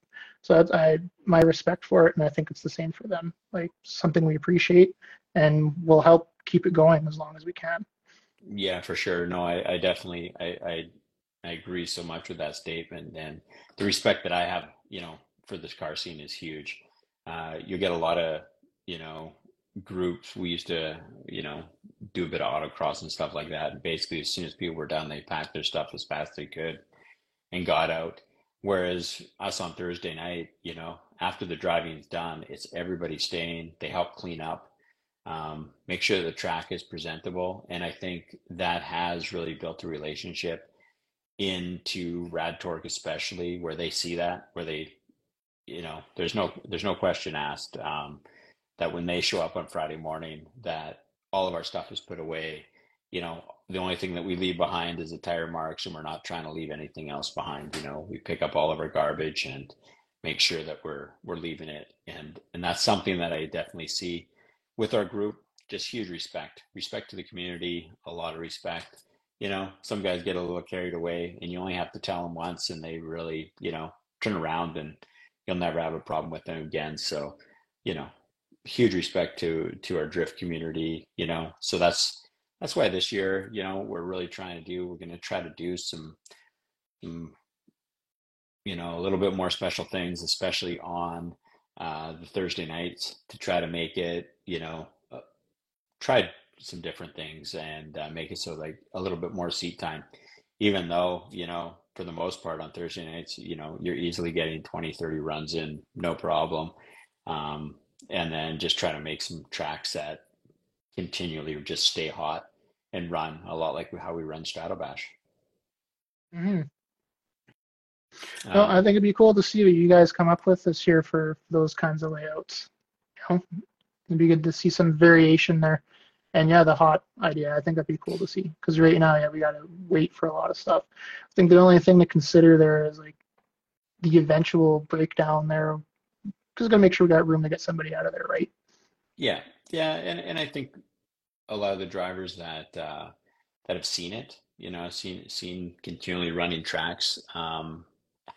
So that's I my respect for it, and I think it's the same for them. Like something we appreciate, and will help keep it going as long as we can. Yeah, for sure. No, I, I definitely I, I I agree so much with that statement, and the respect that I have, you know, for this car scene is huge. Uh, you get a lot of, you know, groups. We used to, you know, do a bit of autocross and stuff like that. And basically, as soon as people were done, they packed their stuff as fast as they could and got out. Whereas us on Thursday night, you know, after the driving's done, it's everybody staying. They help clean up, um, make sure the track is presentable, and I think that has really built a relationship into Rad Torque, especially where they see that, where they, you know, there's no there's no question asked um, that when they show up on Friday morning, that all of our stuff is put away. You know, the only thing that we leave behind is the tire marks, and we're not trying to leave anything else behind. You know, we pick up all of our garbage and make sure that we're we're leaving it, and and that's something that I definitely see with our group. Just huge respect, respect to the community, a lot of respect. You know, some guys get a little carried away, and you only have to tell them once, and they really, you know, turn around, and you'll never have a problem with them again. So, you know, huge respect to to our drift community you know so that's that's why this year you know we're really trying to do we're going to try to do some some you know a little bit more special things especially on uh, the thursday nights to try to make it you know uh, try some different things and uh, make it so like a little bit more seat time even though you know for the most part on thursday nights you know you're easily getting 20 30 runs in no problem um, and then just try to make some tracks that continually just stay hot and run a lot like how we run Stratobash. Mm-hmm. Um, well, I think it'd be cool to see what you guys come up with this year for those kinds of layouts. You know, it'd be good to see some variation there. And yeah, the hot idea, I think that'd be cool to see. Because right now, yeah, we gotta wait for a lot of stuff. I think the only thing to consider there is like the eventual breakdown there just gotta make sure we got room to get somebody out of there, right? Yeah, yeah, and and I think a lot of the drivers that uh, that have seen it, you know, seen seen continually running tracks, um,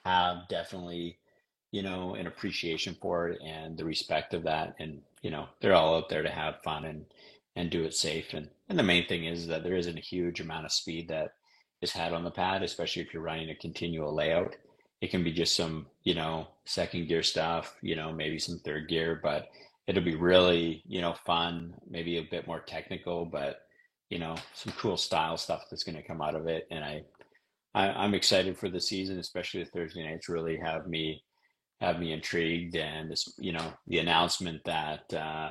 have definitely, you know, an appreciation for it and the respect of that, and you know, they're all out there to have fun and and do it safe. And and the main thing is that there isn't a huge amount of speed that is had on the pad, especially if you're running a continual layout. It can be just some you know second gear stuff you know maybe some third gear but it'll be really you know fun maybe a bit more technical but you know some cool style stuff that's going to come out of it. And I, I am excited for the season especially the thursday nights really have me have me intrigued. And this you know the announcement that uh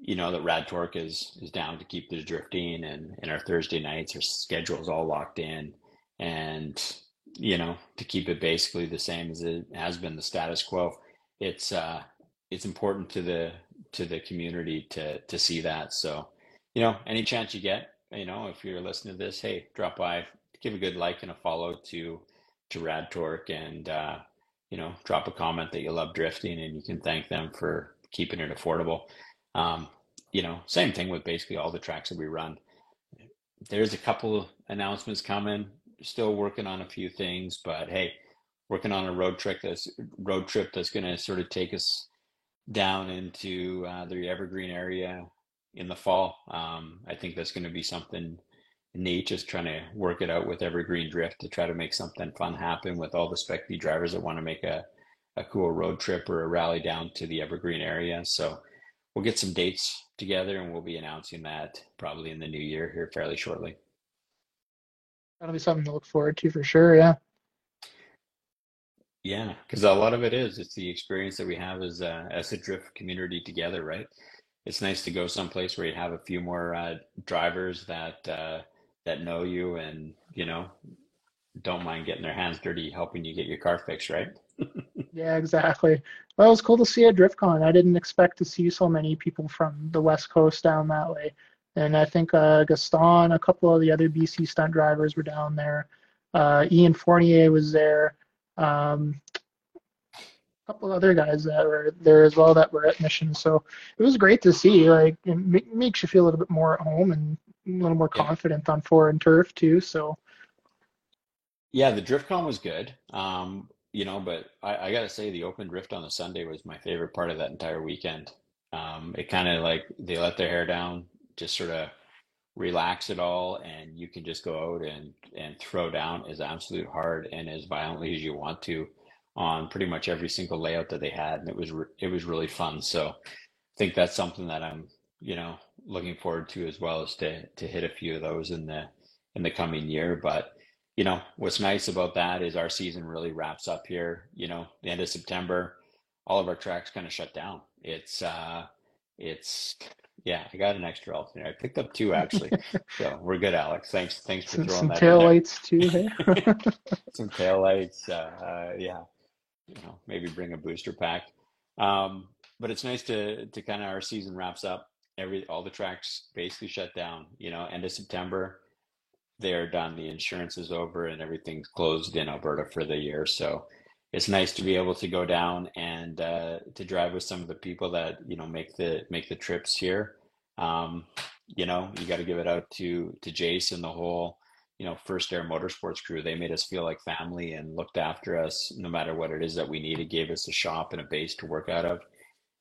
you know that rad torque is is down to keep the drifting and and our thursday nights our schedule's all locked in and you know, to keep it basically the same as it has been the status quo. It's uh, it's important to the to the community to to see that. So, you know, any chance you get, you know, if you're listening to this, hey, drop by, give a good like and a follow to to Rad Torque, and uh, you know, drop a comment that you love drifting, and you can thank them for keeping it affordable. Um, you know, same thing with basically all the tracks that we run. There's a couple announcements coming still working on a few things, but hey, working on a road trip that's road trip that's going to sort of take us down into uh, the Evergreen area in the fall. Um, I think that's going to be something neat. Just trying to work it out with Evergreen Drift to try to make something fun happen with all the Spec D drivers that want to make a a cool road trip or a rally down to the Evergreen area. So we'll get some dates together and we'll be announcing that probably in the new year here fairly shortly. That'll be something to look forward to for sure. Yeah. Yeah, because a lot of it is it's the experience that we have as a, as a drift community together, right? It's nice to go someplace where you have a few more uh, drivers that uh, that know you and you know don't mind getting their hands dirty helping you get your car fixed, right? Yeah, exactly. Well, it was cool to see at DriftCon. I didn't expect to see so many people from the West Coast down that way. And I think uh, Gaston, a couple of the other BC stunt drivers were down there. Uh, Ian Fournier was there. Um, couple other guys that were there as well that were at mission. So it was great to see. Like it makes you feel a little bit more at home and a little more confident yeah. on foreign turf too. So yeah, the DriftCon was good. Um, you know, but I, I got to say the open drift on the Sunday was my favorite part of that entire weekend. Um, it kind of like they let their hair down, just sort of relax it all, and you can just go out and and throw down as absolute hard and as violently as you want to on pretty much every single layout that they had, and it was re- it was really fun. So I think that's something that I'm you know looking forward to as well as to to hit a few of those in the in the coming year. But you know what's nice about that is our season really wraps up here. You know, the end of September, all of our tracks kind of shut down. It's uh, it's yeah, I got an extra alternator. I picked up two actually, so we're good, Alex. Thanks, thanks for some, throwing some that. Tail lights too. Hey? some tail lights. Uh, uh, yeah, you know, maybe bring a booster pack. Um, but it's nice to to kind of our season wraps up. Every all the tracks basically shut down. You know, end of September, they're done. The insurance is over and everything's closed in Alberta for the year. So it's nice to be able to go down and uh, to drive with some of the people that you know make the make the trips here. Um, you know, you got to give it out to to Jace and the whole you know, First Air Motorsports crew. They made us feel like family and looked after us no matter what it is that we needed, gave us a shop and a base to work out of.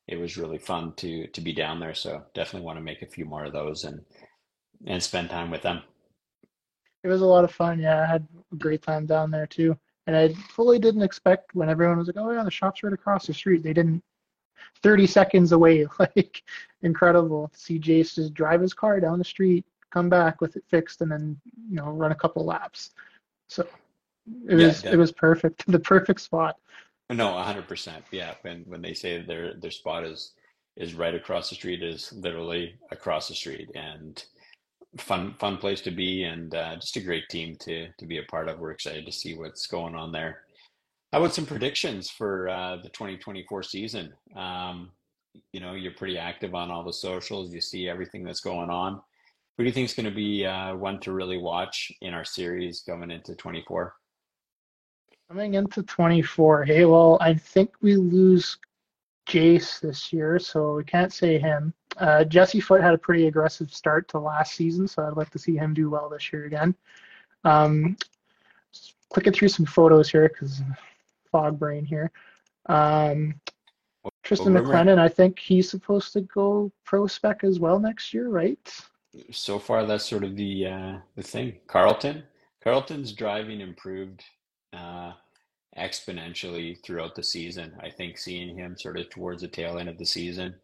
It was really fun to to be down there. So definitely want to make a few more of those and and spend time with them. It was a lot of fun. Yeah, I had a great time down there too. And I fully didn't expect when everyone was like, "Oh yeah, the shop's right across the street." They didn't 30 seconds away. Like incredible see Jace just drive his car down the street come back with it fixed, and then you know run a couple laps. So it yeah, was definitely. it was perfect, the perfect spot. No, hundred percent. Yeah, when when they say their their spot is is right across the street, is literally across the street, and fun fun place to be, and uh, just a great team to to be a part of. We're excited to see what's going on there. How about some predictions for uh, the 2024 season? Um, you know, you're pretty active on all the socials. You see everything that's going on. Who do you think is going to be uh, one to really watch in our series going into 24? Coming into 24, hey, well, I think we lose Jace this year, so we can't say him. Uh, Jesse Foot had a pretty aggressive start to last season, so I'd like to see him do well this year again. Um, clicking through some photos here because fog brain here. Um, Tristan well, McLennan, I think he's supposed to go pro spec as well next year, right? so far that's sort of the uh, the thing. Carlton, Carlton's driving improved uh, exponentially throughout the season. I think seeing him sort of towards the tail end of the season,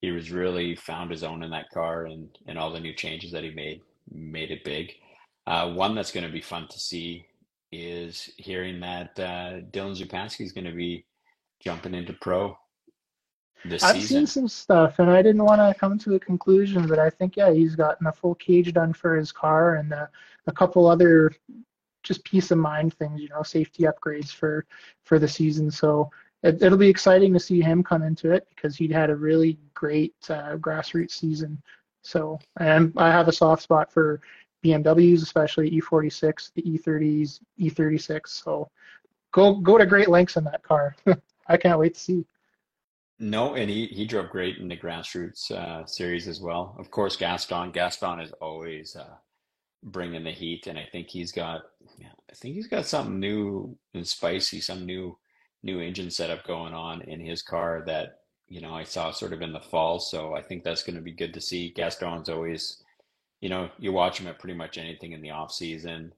he was really found his own in that car, and and all the new changes that he made made it big. Uh, one that's going to be fun to see is hearing that uh, Dylan Zupansky is going to be jumping into pro this I've season. seen some stuff, and I didn't want to come to a conclusion, but I think yeah, he's gotten a full cage done for his car and uh, a couple other just peace of mind things, you know, safety upgrades for for the season. So it, will be exciting to see him come into it because he'd had a really great uh, grassroots season. So and I have a soft spot for BMWs, especially E46, the E30s, E36. So go go to great lengths in that car. I can't wait to see. No, and he, he drove great in the grassroots uh, series as well. Of course, Gaston. Gaston is always uh, bringing the heat, and I think he's got, I think he's got something new and spicy, some new new engine setup going on in his car that you know I saw sort of in the fall. So I think that's going to be good to see. Gaston's always, you know, you watch him at pretty much anything in the off season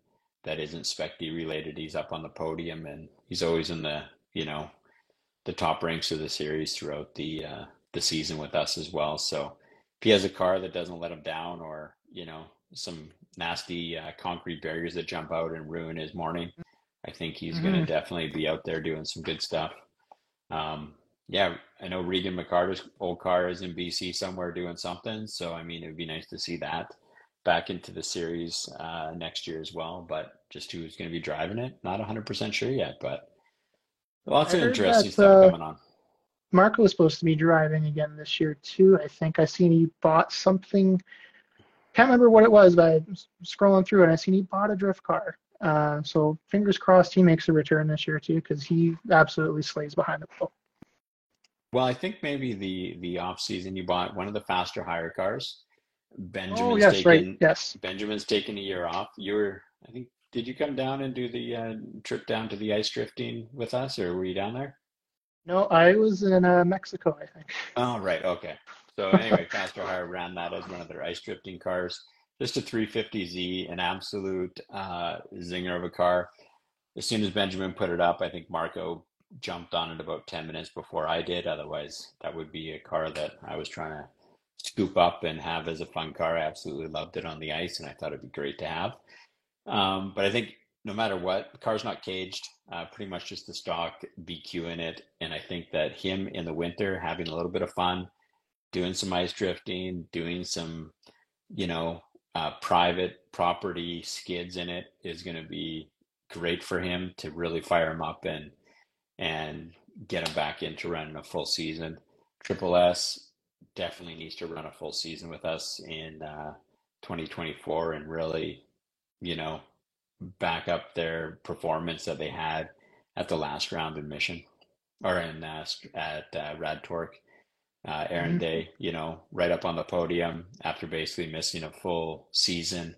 that isn't Spec D related. He's up on the podium, and he's always in the you know the top ranks of the series throughout the uh, the season with us as well. So if he has a car that doesn't let him down, or you know some nasty uh, concrete barriers that jump out and ruin his morning, I think he's mm-hmm. going to definitely be out there doing some good stuff. Um, yeah, I know Regan McCarter's old car is in BC somewhere doing something. So I mean, it would be nice to see that back into the series uh, next year as well. But just who's going to be driving it, not 100% sure yet. But Lots I of interesting that, stuff uh, coming on. Marco was supposed to be driving again this year too. I think I seen he bought something. Can't remember what it was, but I was scrolling through and I seen he bought a drift car. Uh, so fingers crossed he makes a return this year too, because he absolutely slays behind the wheel. Well, I think maybe the the off season you bought one of the faster hire cars. Benjamin's Oh, yes, taken right. Yes. Benjamin's taken a year off. You were, I think, did you come down and do the uh, trip down to the ice drifting with us, or were you down there? No, I was in uh, Mexico, I think. Oh, right. Okay. So anyway, Faster Hire ran that as one of their ice drifting cars. Just a 350Z, an absolute uh, zinger of a car. As soon as Benjamin put it up, I think Marco jumped on it about 10 minutes before I did. Otherwise, that would be a car that I was trying to scoop up and have as a fun car. I absolutely loved it on the ice, and I thought it'd be great to have. Um, but I think no matter what, the car's not caged. Uh, pretty much just the stock VQ in it, and I think that him in the winter having a little bit of fun, doing some ice drifting, doing some, you know, uh, private property skids in it is going to be great for him to really fire him up and and get him back into running a full season. Triple S definitely needs to run a full season with us in uh, 2024 and really, you know, back up their performance that they had at the last round in Mission or in uh, at uh, Rad Torque. Uh, Aaron Mhm. Day, you know, right up on the podium after basically missing a full season,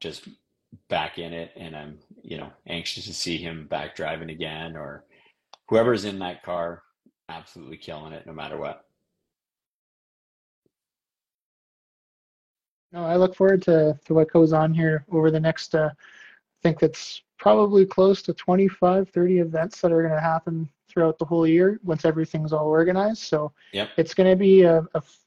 just back in it. And I'm, you know, anxious to see him back driving again or whoever's in that car, absolutely killing it no matter what. No, I look forward to, to what goes on here over the next, uh, I think it's probably close to 25, 30 events that are going to happen throughout the whole year once everything's all organized. So Yep. it's going to be a, a f-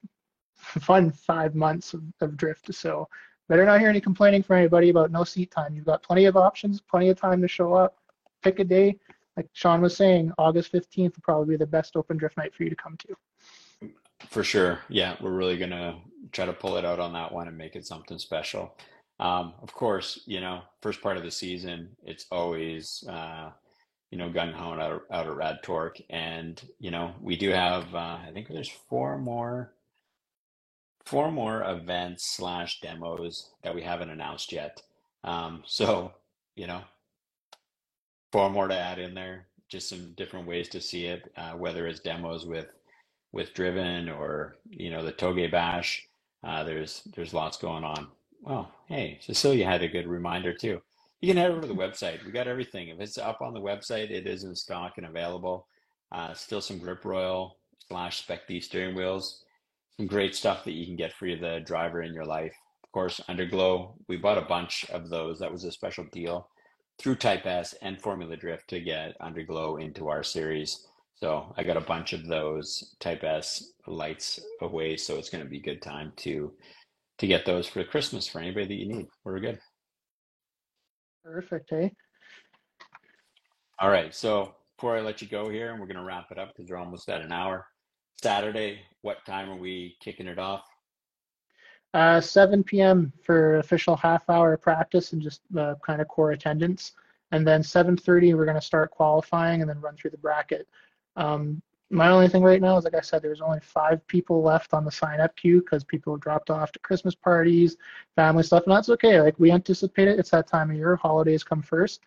fun five months of, of drift. So better not hear any complaining from anybody about no seat time. You've got plenty of options, plenty of time to show up. Pick a day. Like Sean was saying, August 15th will probably be the best open drift night for you to come to. For sure. Yeah, we're really gonna try to pull it out on that one and make it something special. Um, of course, you know, first part of the season, it's always uh, you know, gun ho out of, out of Rad Torque, and you know, we do have uh, I think there's four more four more events slash demos that we haven't announced yet. Um, so you know, four more to add in there. Just some different ways to see it, uh, whether it's demos with with Driven or you know the Toge Bash. Uh, there's there's lots going on. Well, hey, Cecilia had a good reminder too. You can head over to the website. We got everything. If it's up on the website, it is in stock and available. Uh, still some Grip Royal slash Spec D steering wheels. Some great stuff that you can get for the driver in your life. Of course, Underglow. We bought a bunch of those. That was a special deal through Type S and Formula Drift to get Underglow into our series. So I got a bunch of those Type S lights away, so it's going to be a good time to to get those for Christmas for anybody that you need. We're good. Perfect, hey? All right, so before I let you go here, and we're going to wrap it up because we're almost at an hour. Saturday, what time are we kicking it off? Uh, 7 p.m. for official half hour practice and just uh, kind of core attendance. And then 7:30 we're going to start qualifying and then run through the bracket. Um, my only thing right now is, like I said, there's only five people left on the sign up queue because people dropped off to Christmas parties, family stuff, and that's okay. Like we anticipate it. It's that time of year. Holidays come first.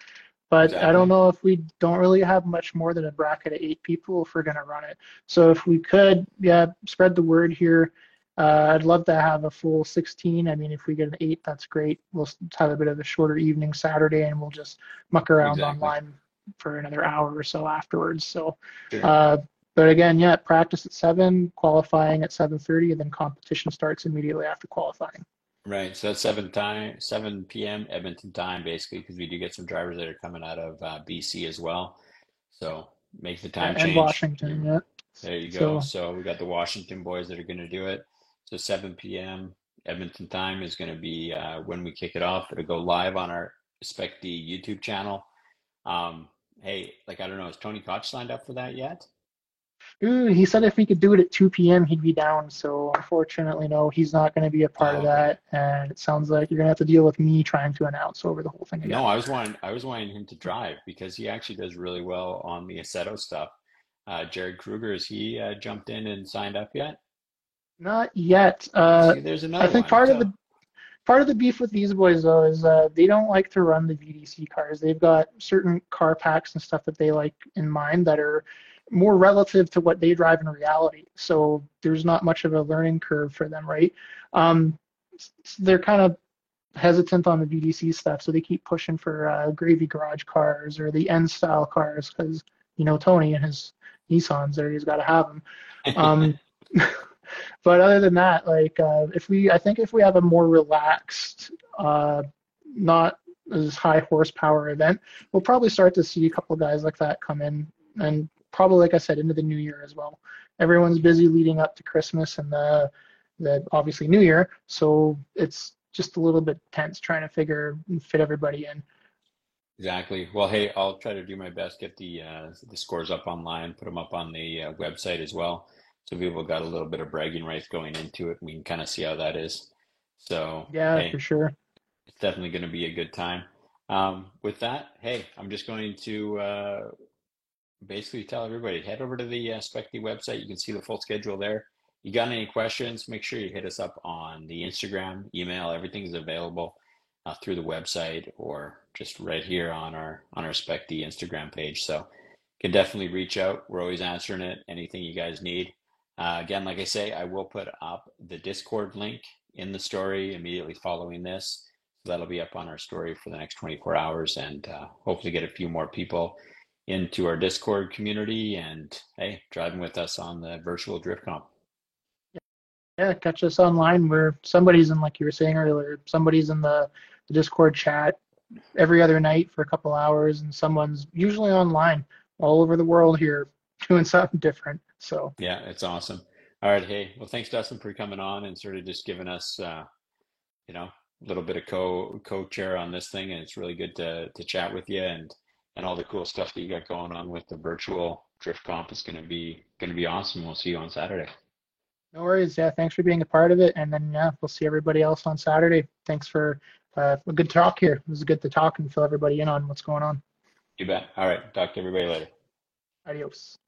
But I don't know if we don't really have much more than a bracket of eight people if we're going to run it. So if we could, yeah, spread the word here. Uh, I'd love to have a full 16. I mean, if we get an eight, that's great. We'll have a bit of a shorter evening Saturday, and we'll just muck around Exactly. online for another hour or so afterwards. So, uh, but again, yeah, practice at seven, qualifying at 7:30, and then competition starts immediately after qualifying. Right, so that's seven time, seven p.m. Edmonton time, basically, because we do get some drivers that are coming out of uh, BC as well. So make the time and change. Washington, yeah. There you go. So- So we got the Washington boys that are going to do it. So 7 p.m. Edmonton time is going to be uh, when we kick it off. It'll go live on our Spec D YouTube channel. Um, hey, like I don't know, is Tony Koch signed up for that yet? Ooh, he said if we could do it at 2 p.m., he'd be down. So unfortunately, no, he's not going to be a part Oh, of that. And it sounds like you're going to have to deal with me trying to announce over the whole thing again. No, I was wanting I was wanting him to drive because he actually does really well on the Assetto stuff. Uh, Jared Kruger, has he uh, jumped in and signed up yet? Not yet. Uh, See, there's another I think one. part of the part of the beef with these boys though is uh, they don't like to run the VDC cars. They've got certain car packs and stuff that they like in mind that are more relative to what they drive in reality. So there's not much of a learning curve for them, right? Um, they're kind of hesitant on the VDC stuff, so they keep pushing for uh, gravy garage cars or the N style cars because you know Tony and his Nissans there, he's got to have them. Um, but other than that, like uh, if we, I think if we have a more relaxed, uh, not as high horsepower event, we'll probably start to see a couple of guys like that come in, and probably like I said, into the new year as well. Everyone's busy leading up to Christmas and the the obviously New Year, so it's just a little bit tense trying to figure and fit everybody in. Exactly. Well, hey, I'll try to do my best get the uh, the scores up online, put them up on the uh, website as well, so people got a little bit of bragging rights going into it. We can kind of see how that is. So yeah, hey, for sure, it's definitely going to be a good time. Um, with that, hey, I'm just going to uh, basically tell everybody head over to the uh, Spec D website. You can see the full schedule there. You got any questions? Make sure you hit us up on the Instagram, email. Everything's available uh, through the website or just right here on our on our Spec D Instagram page. So you can definitely reach out. We're always answering it. Anything you guys need. Uh, again, like I say, I will put up the Discord link in the story immediately following this. So that'll be up on our story for the next 24 hours and uh, hopefully get a few more people into our Discord community and hey, driving with us on the virtual drift comp. Yeah, catch us online where somebody's in, like you were saying earlier, somebody's in the, the Discord chat every other night for a couple hours, and someone's usually online all over the world here doing something different. So yeah, it's awesome. All right, hey, well, thanks Dustin for coming on and sort of just giving us, uh, you know, a little bit of co co-chair on this thing, and it's really good to to chat with you and and all the cool stuff that you got going on with the virtual drift comp is going to be going to be awesome. We'll see you on Saturday. No worries. Yeah, thanks for being a part of it. And then, yeah, we'll see everybody else on Saturday. Thanks for uh, a good talk here. It was good to talk and fill everybody in on what's going on. You bet. All right. Talk to everybody later. Adios.